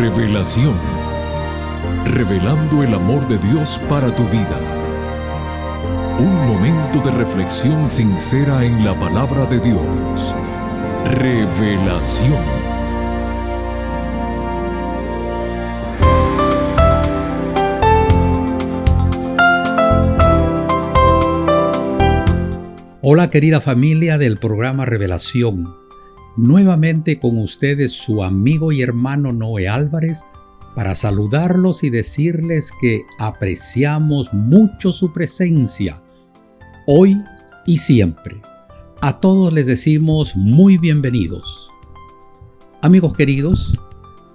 Revelación. Revelando el amor de Dios para tu vida. Un momento de reflexión sincera en la palabra de Dios. Revelación. Hola querida familia del programa Revelación. Nuevamente con ustedes su amigo y hermano Noé Álvarez para saludarlos y decirles que apreciamos mucho su presencia hoy y siempre. A todos les decimos muy bienvenidos. Amigos queridos,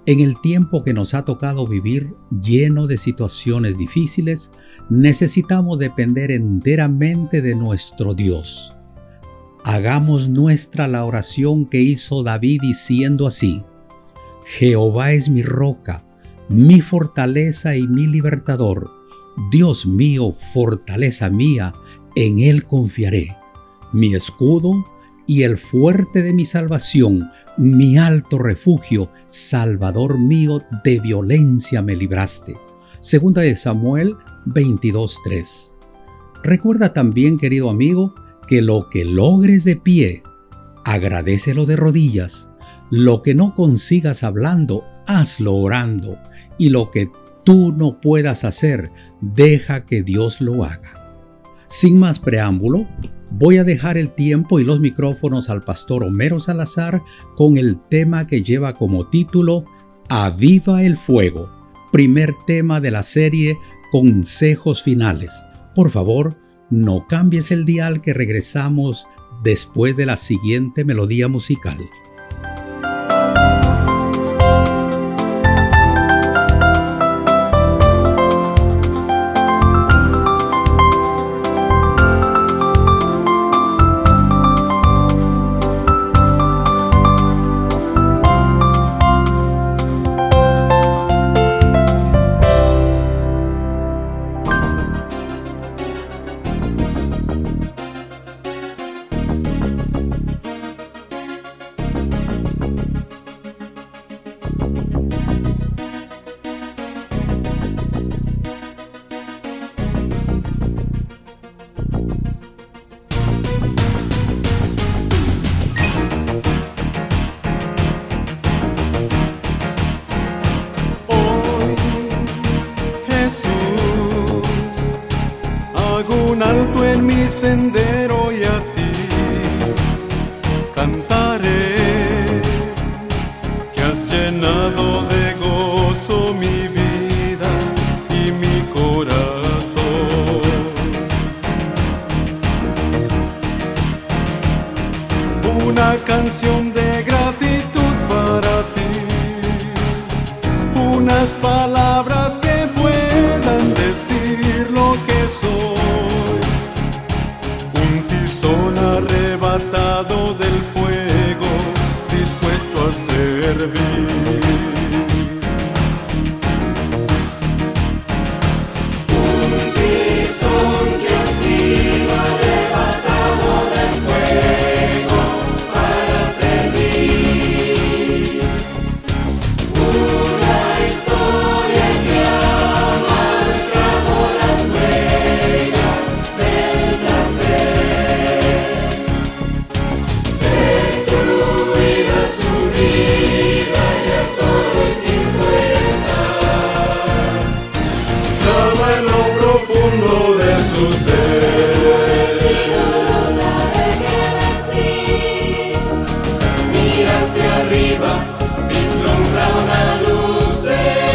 en el tiempo que nos ha tocado vivir lleno de situaciones difíciles, necesitamos depender enteramente de nuestro Dios. Hagamos nuestra la oración que hizo David diciendo así, Jehová es mi roca, mi fortaleza y mi libertador. Dios mío, fortaleza mía, en Él confiaré. Mi escudo y el fuerte de mi salvación, mi alto refugio, Salvador mío, de violencia me libraste. Segunda de Samuel 22.3. Recuerda también, querido amigo, que lo que logres de pie, agradecelo de rodillas. Lo que no consigas hablando, hazlo orando. Y lo que tú no puedas hacer, deja que Dios lo haga. Sin más preámbulo, voy a dejar el tiempo y los micrófonos al pastor Homero Salazar con el tema que lleva como título Aviva el Fuego, primer tema de la serie Consejos Finales. Por favor, no cambies el dial que regresamos después de la siguiente melodía musical. Sendero servir. Hacia arriba vislumbra una luz.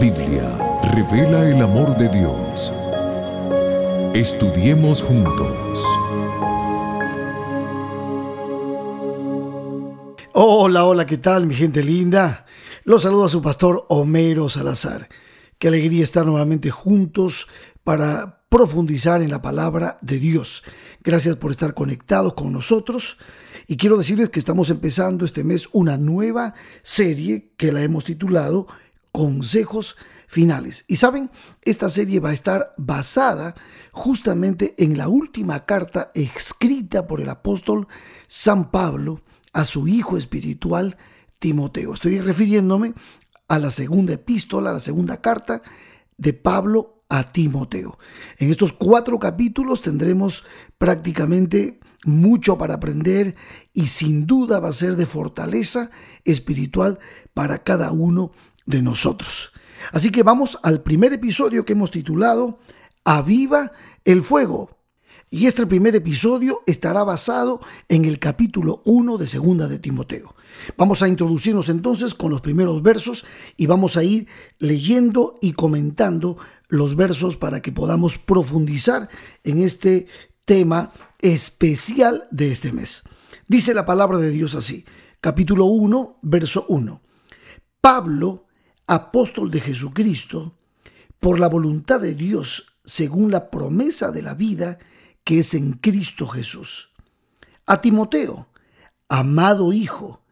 Biblia revela el amor de Dios. Estudiemos juntos. Hola, hola, ¿qué tal mi gente linda? Los saluda su pastor Homero Salazar. Qué alegría estar nuevamente juntos para profundizar en la palabra de Dios. Gracias por estar conectados con nosotros. Y quiero decirles que estamos empezando este mes una nueva serie que la hemos titulado Consejos Finales. Y saben, esta serie va a estar basada justamente en la última carta escrita por el apóstol San Pablo a su hijo espiritual Timoteo. Estoy refiriéndome a la segunda epístola, a la segunda carta de Pablo a Timoteo. En estos cuatro capítulos tendremos prácticamente mucho para aprender y sin duda va a ser de fortaleza espiritual para cada uno de nosotros. Así que vamos al primer episodio que hemos titulado Aviva el fuego. Y este primer episodio estará basado en el capítulo 1 de Segunda de Timoteo. Vamos a introducirnos entonces con los primeros versos y vamos a ir leyendo y comentando los versos para que podamos profundizar en este tema especial de este mes. Dice la palabra de Dios así, capítulo 1, verso 1. Pablo, apóstol de Jesucristo, por la voluntad de Dios, según la promesa de la vida, que es en Cristo Jesús. A Timoteo, amado Hijo,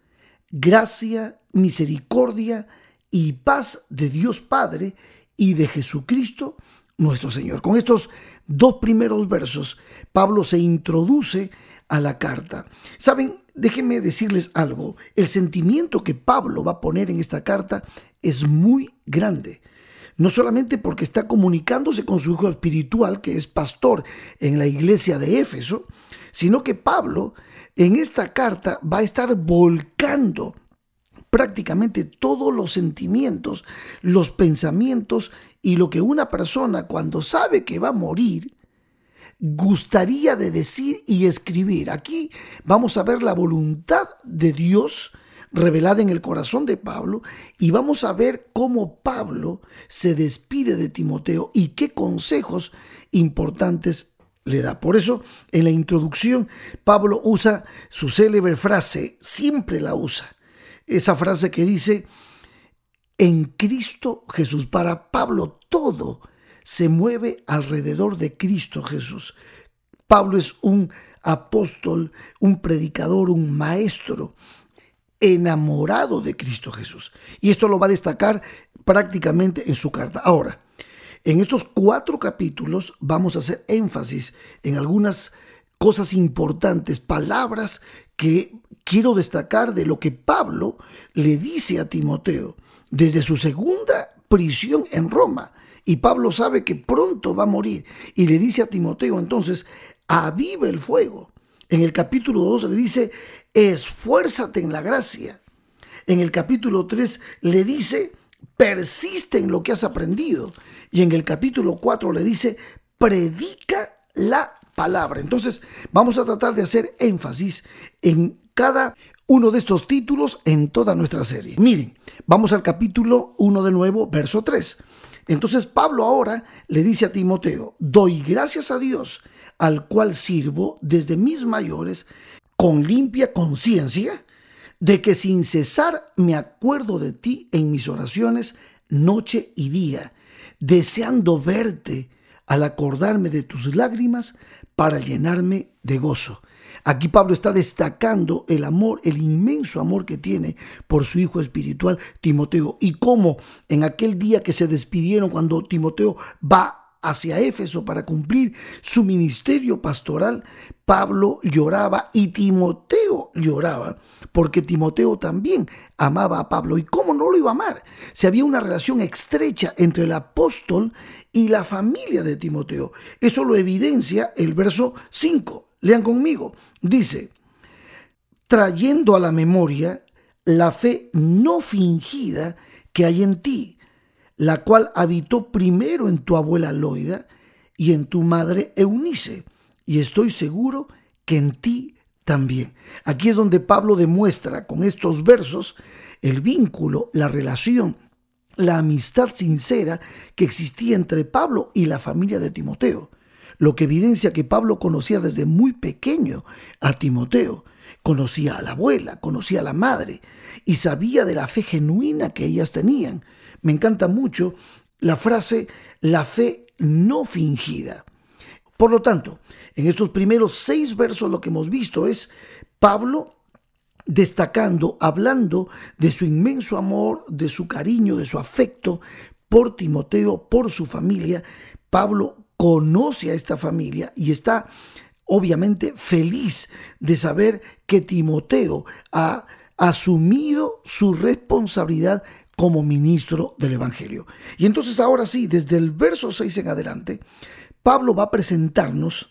gracia, misericordia y paz de Dios Padre y de Jesucristo nuestro Señor. Con estos dos primeros versos, Pablo se introduce a la carta. Saben, déjenme decirles algo, el sentimiento que Pablo va a poner en esta carta es muy grande no solamente porque está comunicándose con su hijo espiritual, que es pastor en la iglesia de Éfeso, sino que Pablo en esta carta va a estar volcando prácticamente todos los sentimientos, los pensamientos y lo que una persona cuando sabe que va a morir, gustaría de decir y escribir. Aquí vamos a ver la voluntad de Dios revelada en el corazón de Pablo y vamos a ver cómo Pablo se despide de Timoteo y qué consejos importantes le da. Por eso, en la introducción, Pablo usa su célebre frase, siempre la usa, esa frase que dice, en Cristo Jesús. Para Pablo todo se mueve alrededor de Cristo Jesús. Pablo es un apóstol, un predicador, un maestro enamorado de Cristo Jesús. Y esto lo va a destacar prácticamente en su carta. Ahora, en estos cuatro capítulos vamos a hacer énfasis en algunas cosas importantes, palabras que quiero destacar de lo que Pablo le dice a Timoteo desde su segunda prisión en Roma. Y Pablo sabe que pronto va a morir. Y le dice a Timoteo entonces, aviva el fuego. En el capítulo 2 le dice, esfuérzate en la gracia. En el capítulo 3 le dice, persiste en lo que has aprendido. Y en el capítulo 4 le dice, predica la palabra. Entonces vamos a tratar de hacer énfasis en cada uno de estos títulos en toda nuestra serie. Miren, vamos al capítulo 1 de nuevo, verso 3. Entonces Pablo ahora le dice a Timoteo, doy gracias a Dios, al cual sirvo desde mis mayores, con limpia conciencia de que sin cesar me acuerdo de ti en mis oraciones noche y día, deseando verte al acordarme de tus lágrimas para llenarme de gozo. Aquí Pablo está destacando el amor, el inmenso amor que tiene por su hijo espiritual Timoteo y cómo en aquel día que se despidieron cuando Timoteo va hacia Éfeso para cumplir su ministerio pastoral, Pablo lloraba y Timoteo lloraba, porque Timoteo también amaba a Pablo. ¿Y cómo no lo iba a amar? Si había una relación estrecha entre el apóstol y la familia de Timoteo. Eso lo evidencia el verso 5. Lean conmigo. Dice, trayendo a la memoria la fe no fingida que hay en ti la cual habitó primero en tu abuela Loida y en tu madre Eunice, y estoy seguro que en ti también. Aquí es donde Pablo demuestra con estos versos el vínculo, la relación, la amistad sincera que existía entre Pablo y la familia de Timoteo, lo que evidencia que Pablo conocía desde muy pequeño a Timoteo, conocía a la abuela, conocía a la madre y sabía de la fe genuina que ellas tenían me encanta mucho la frase la fe no fingida. Por lo tanto, en estos primeros seis versos lo que hemos visto es Pablo destacando, hablando de su inmenso amor, de su cariño, de su afecto por Timoteo, por su familia. Pablo conoce a esta familia y está obviamente feliz de saber que Timoteo ha asumido su responsabilidad como ministro del Evangelio. Y entonces ahora sí, desde el verso 6 en adelante, Pablo va a presentarnos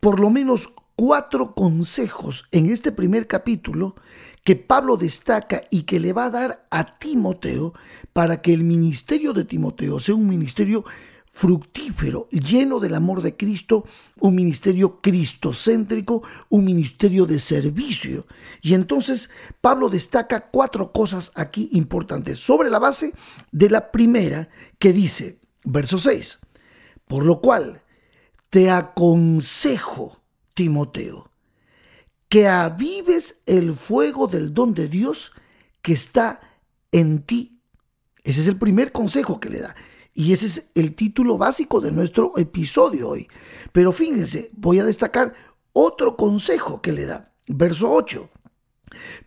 por lo menos cuatro consejos en este primer capítulo que Pablo destaca y que le va a dar a Timoteo para que el ministerio de Timoteo sea un ministerio fructífero, lleno del amor de Cristo, un ministerio cristocéntrico, un ministerio de servicio. Y entonces Pablo destaca cuatro cosas aquí importantes sobre la base de la primera que dice, verso 6, por lo cual te aconsejo, Timoteo, que avives el fuego del don de Dios que está en ti. Ese es el primer consejo que le da. Y ese es el título básico de nuestro episodio hoy. Pero fíjense, voy a destacar otro consejo que le da. Verso 8.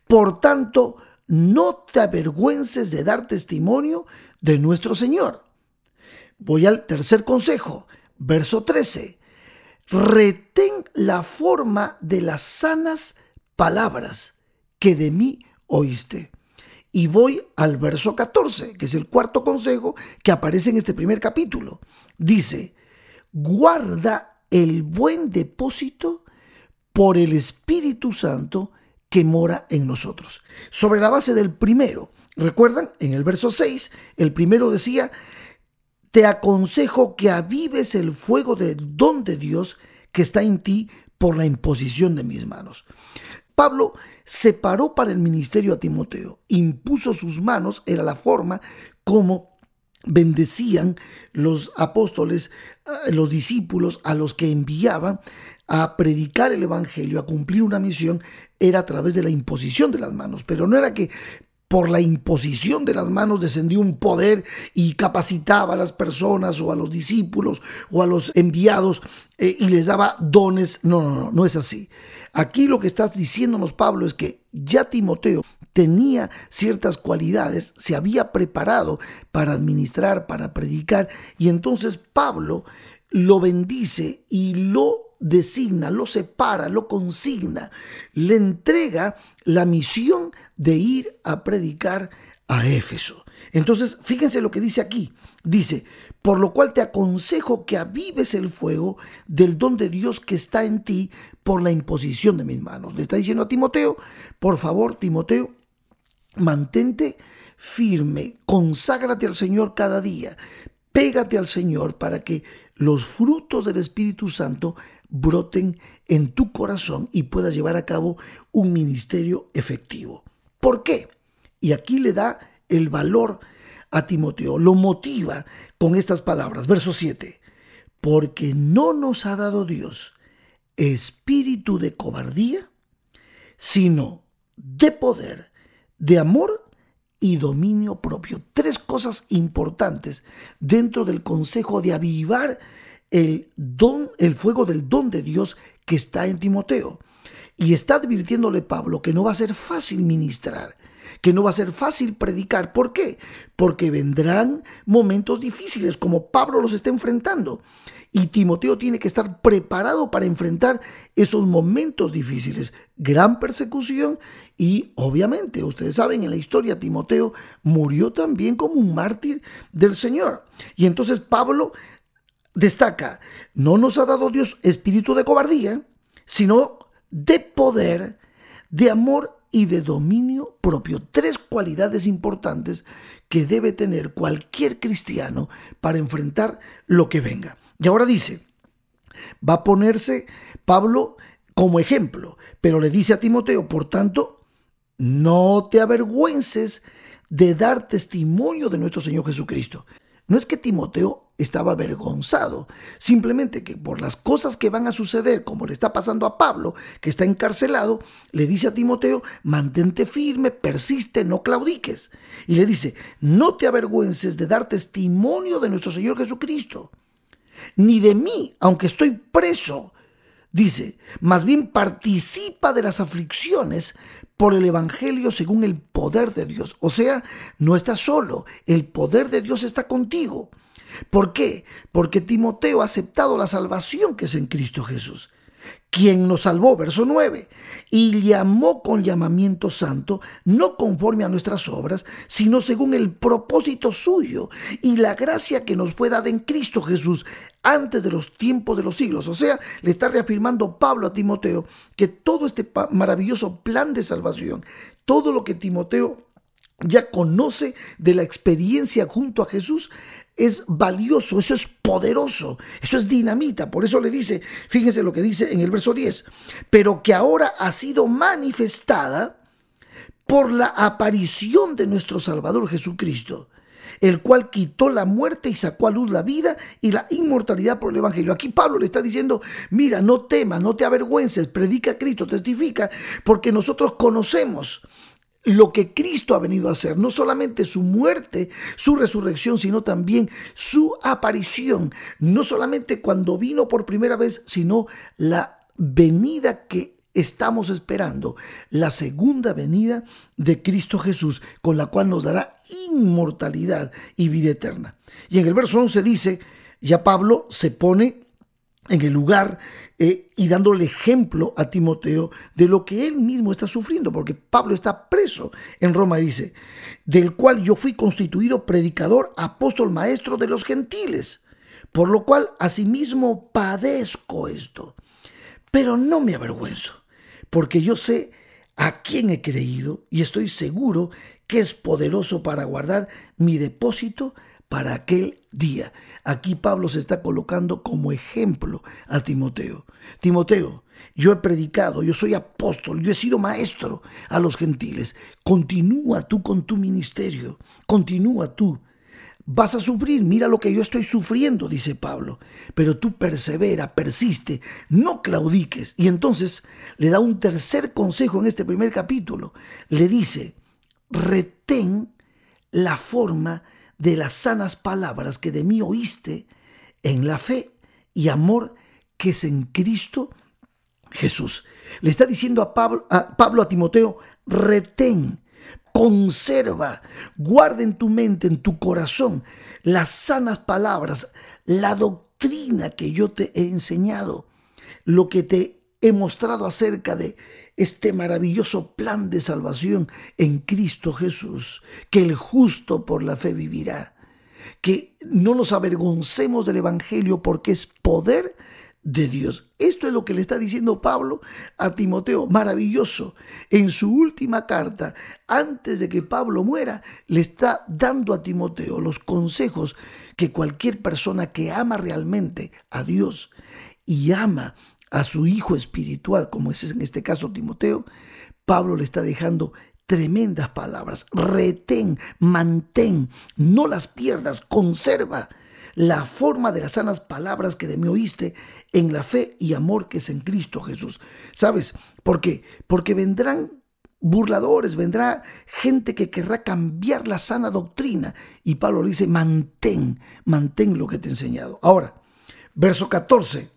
Por tanto, no te avergüences de dar testimonio de nuestro Señor. Voy al tercer consejo. Verso 13. Retén la forma de las sanas palabras que de mí oíste. Y voy al verso 14, que es el cuarto consejo que aparece en este primer capítulo. Dice, guarda el buen depósito por el Espíritu Santo que mora en nosotros. Sobre la base del primero, recuerdan, en el verso 6, el primero decía, te aconsejo que avives el fuego del don de Dios que está en ti por la imposición de mis manos. Pablo separó para el ministerio a Timoteo, impuso sus manos, era la forma como bendecían los apóstoles, eh, los discípulos a los que enviaban a predicar el Evangelio, a cumplir una misión, era a través de la imposición de las manos. Pero no era que por la imposición de las manos descendió un poder y capacitaba a las personas o a los discípulos o a los enviados eh, y les daba dones. No, no, no, no es así. Aquí lo que estás diciéndonos, Pablo, es que ya Timoteo tenía ciertas cualidades, se había preparado para administrar, para predicar, y entonces Pablo lo bendice y lo designa, lo separa, lo consigna, le entrega la misión de ir a predicar a Éfeso. Entonces, fíjense lo que dice aquí. Dice, por lo cual te aconsejo que avives el fuego del don de Dios que está en ti por la imposición de mis manos. Le está diciendo a Timoteo, por favor, Timoteo, mantente firme, conságrate al Señor cada día, pégate al Señor para que los frutos del Espíritu Santo broten en tu corazón y puedas llevar a cabo un ministerio efectivo. ¿Por qué? Y aquí le da el valor a Timoteo, lo motiva con estas palabras. Verso 7. Porque no nos ha dado Dios espíritu de cobardía, sino de poder, de amor y dominio propio. Tres cosas importantes dentro del consejo de avivar el don, el fuego del don de Dios que está en Timoteo. Y está advirtiéndole Pablo que no va a ser fácil ministrar, que no va a ser fácil predicar. ¿Por qué? Porque vendrán momentos difíciles como Pablo los está enfrentando. Y Timoteo tiene que estar preparado para enfrentar esos momentos difíciles, gran persecución y obviamente, ustedes saben, en la historia Timoteo murió también como un mártir del Señor. Y entonces Pablo destaca, no nos ha dado Dios espíritu de cobardía, sino de poder, de amor y de dominio propio. Tres cualidades importantes que debe tener cualquier cristiano para enfrentar lo que venga. Y ahora dice, va a ponerse Pablo como ejemplo, pero le dice a Timoteo, por tanto, no te avergüences de dar testimonio de nuestro Señor Jesucristo. No es que Timoteo estaba avergonzado, simplemente que por las cosas que van a suceder, como le está pasando a Pablo, que está encarcelado, le dice a Timoteo, mantente firme, persiste, no claudiques. Y le dice, no te avergüences de dar testimonio de nuestro Señor Jesucristo ni de mí, aunque estoy preso. Dice, más bien participa de las aflicciones por el Evangelio según el poder de Dios. O sea, no estás solo, el poder de Dios está contigo. ¿Por qué? Porque Timoteo ha aceptado la salvación que es en Cristo Jesús quien nos salvó, verso 9, y llamó con llamamiento santo, no conforme a nuestras obras, sino según el propósito suyo y la gracia que nos fue dada en Cristo Jesús antes de los tiempos de los siglos. O sea, le está reafirmando Pablo a Timoteo que todo este maravilloso plan de salvación, todo lo que Timoteo ya conoce de la experiencia junto a Jesús, es valioso, eso es poderoso, eso es dinamita. Por eso le dice, fíjense lo que dice en el verso 10, pero que ahora ha sido manifestada por la aparición de nuestro Salvador Jesucristo, el cual quitó la muerte y sacó a luz la vida y la inmortalidad por el Evangelio. Aquí Pablo le está diciendo, mira, no temas, no te avergüences, predica a Cristo, testifica, porque nosotros conocemos lo que Cristo ha venido a hacer, no solamente su muerte, su resurrección, sino también su aparición, no solamente cuando vino por primera vez, sino la venida que estamos esperando, la segunda venida de Cristo Jesús, con la cual nos dará inmortalidad y vida eterna. Y en el verso 11 dice, ya Pablo se pone en el lugar eh, y dándole ejemplo a Timoteo de lo que él mismo está sufriendo, porque Pablo está preso en Roma, dice, del cual yo fui constituido predicador, apóstol, maestro de los gentiles, por lo cual asimismo padezco esto, pero no me avergüenzo, porque yo sé a quién he creído y estoy seguro que es poderoso para guardar mi depósito para aquel día. Aquí Pablo se está colocando como ejemplo a Timoteo. Timoteo, yo he predicado, yo soy apóstol, yo he sido maestro a los gentiles. Continúa tú con tu ministerio, continúa tú. Vas a sufrir, mira lo que yo estoy sufriendo, dice Pablo, pero tú persevera, persiste, no claudiques. Y entonces le da un tercer consejo en este primer capítulo. Le dice, retén la forma de las sanas palabras que de mí oíste en la fe y amor que es en Cristo Jesús. Le está diciendo a Pablo, a Pablo, a Timoteo, retén, conserva, guarda en tu mente, en tu corazón, las sanas palabras, la doctrina que yo te he enseñado, lo que te he mostrado acerca de este maravilloso plan de salvación en Cristo Jesús, que el justo por la fe vivirá, que no nos avergoncemos del Evangelio porque es poder de Dios. Esto es lo que le está diciendo Pablo a Timoteo, maravilloso. En su última carta, antes de que Pablo muera, le está dando a Timoteo los consejos que cualquier persona que ama realmente a Dios y ama a su hijo espiritual, como es en este caso Timoteo, Pablo le está dejando tremendas palabras. Retén, mantén, no las pierdas, conserva la forma de las sanas palabras que de mí oíste en la fe y amor que es en Cristo Jesús. ¿Sabes por qué? Porque vendrán burladores, vendrá gente que querrá cambiar la sana doctrina. Y Pablo le dice, mantén, mantén lo que te he enseñado. Ahora, verso 14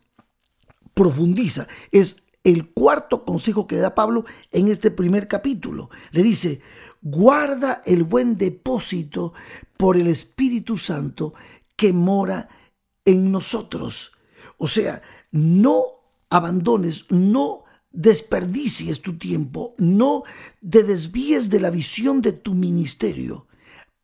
profundiza, es el cuarto consejo que le da Pablo en este primer capítulo. Le dice, guarda el buen depósito por el Espíritu Santo que mora en nosotros. O sea, no abandones, no desperdicies tu tiempo, no te desvíes de la visión de tu ministerio.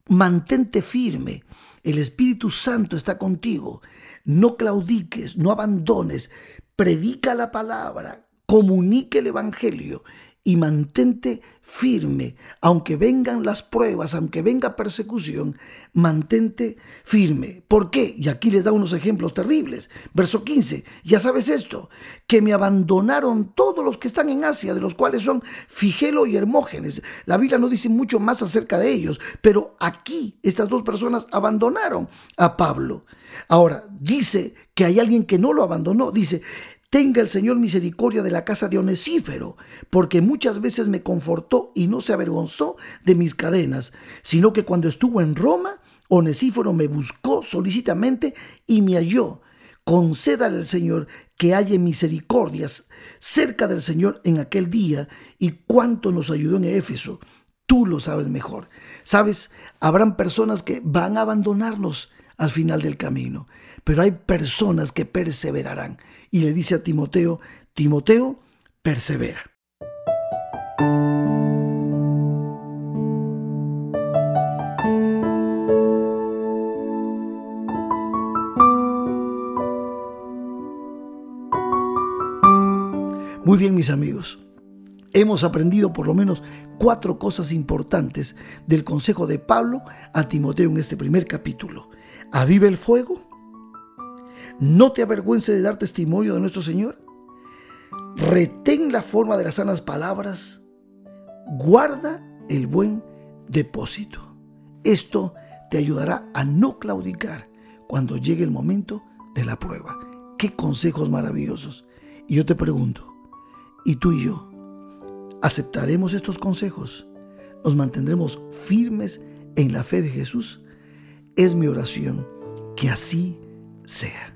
Mantente firme. El Espíritu Santo está contigo. No claudiques, no abandones. Predica la palabra, comunique el Evangelio y mantente firme, aunque vengan las pruebas, aunque venga persecución, mantente firme. ¿Por qué? Y aquí les da unos ejemplos terribles. Verso 15, ya sabes esto, que me abandonaron todos los que están en Asia, de los cuales son Figelo y Hermógenes. La Biblia no dice mucho más acerca de ellos, pero aquí estas dos personas abandonaron a Pablo. Ahora, dice que hay alguien que no lo abandonó. Dice, Tenga el Señor misericordia de la casa de Onesífero, porque muchas veces me confortó y no se avergonzó de mis cadenas, sino que cuando estuvo en Roma, Onesífero me buscó solicitamente y me halló. Concédale al Señor que haya misericordias cerca del Señor en aquel día y cuánto nos ayudó en Éfeso. Tú lo sabes mejor. Sabes, habrán personas que van a abandonarnos al final del camino, pero hay personas que perseverarán y le dice a Timoteo, Timoteo, persevera. Muy bien, mis amigos. Hemos aprendido por lo menos cuatro cosas importantes del consejo de Pablo a Timoteo en este primer capítulo. Aviva el fuego, no te avergüences de dar testimonio de nuestro Señor. Retén la forma de las sanas palabras. Guarda el buen depósito. Esto te ayudará a no claudicar cuando llegue el momento de la prueba. Qué consejos maravillosos. Y yo te pregunto, ¿y tú y yo aceptaremos estos consejos? ¿Nos mantendremos firmes en la fe de Jesús? Es mi oración que así sea.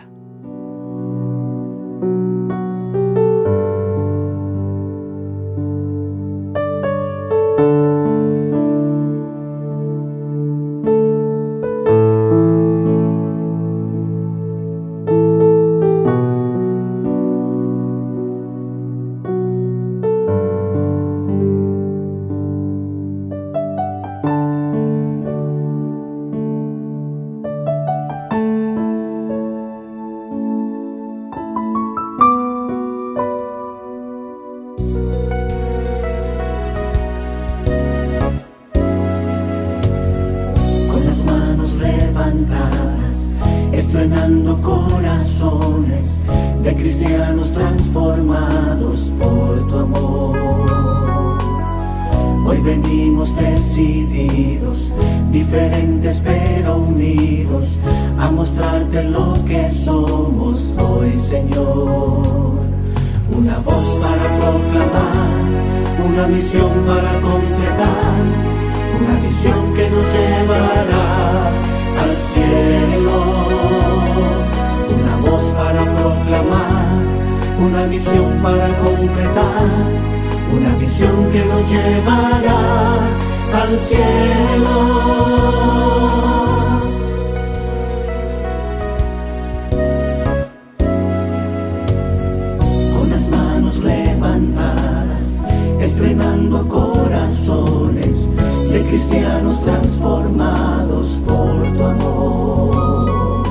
Mostrarte lo que somos hoy, Señor. Una voz para proclamar, una misión para completar, una visión que nos llevará al cielo. Una voz para proclamar, una misión para completar, una visión que nos llevará al cielo. Estrenando corazones de cristianos transformados por tu amor.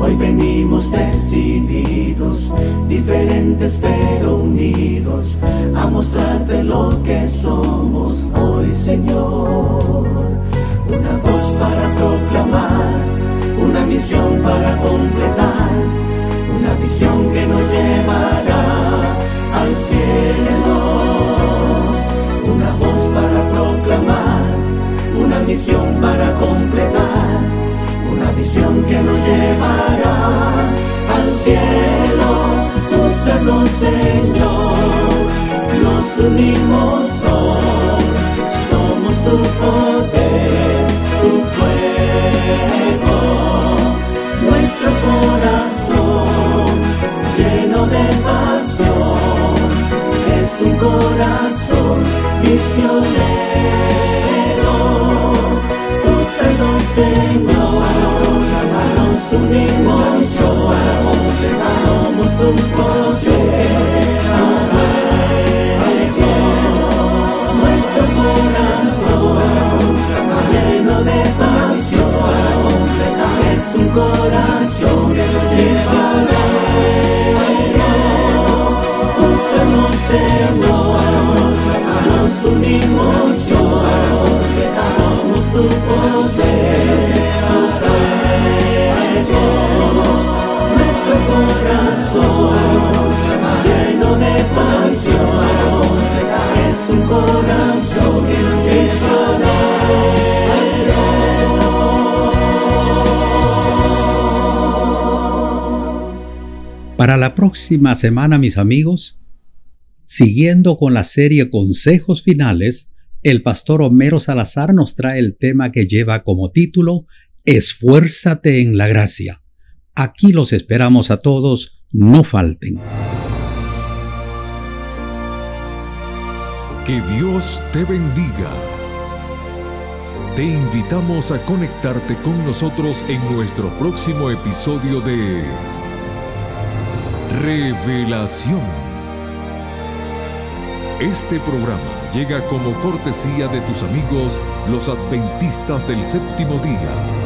Hoy venimos decididos, diferentes pero unidos, a mostrarte lo que somos hoy, Señor. Una voz para proclamar, una misión para completar, una visión que nos llevará al cielo. Una voz para proclamar, una misión para completar, una visión que nos llevará al cielo. Úsanos, Señor, nos unimos hoy, somos tu poder, corazón misionero. Úsanos, Señor, nos unimos, somos tu poder. Nuestro corazón lleno de pasión es un corazón misionero. Unimos, somos tu poder. Nuestro corazón lleno de pasión es un corazón Para la próxima semana, mis amigos, siguiendo con la serie Consejos Finales, el pastor Homero Salazar nos trae el tema que lleva como título Esfuérzate en la gracia. Aquí los esperamos a todos, no falten. Que Dios te bendiga. Te invitamos a conectarte con nosotros en nuestro próximo episodio de Revelación. Este programa llega como cortesía de tus amigos los adventistas del séptimo día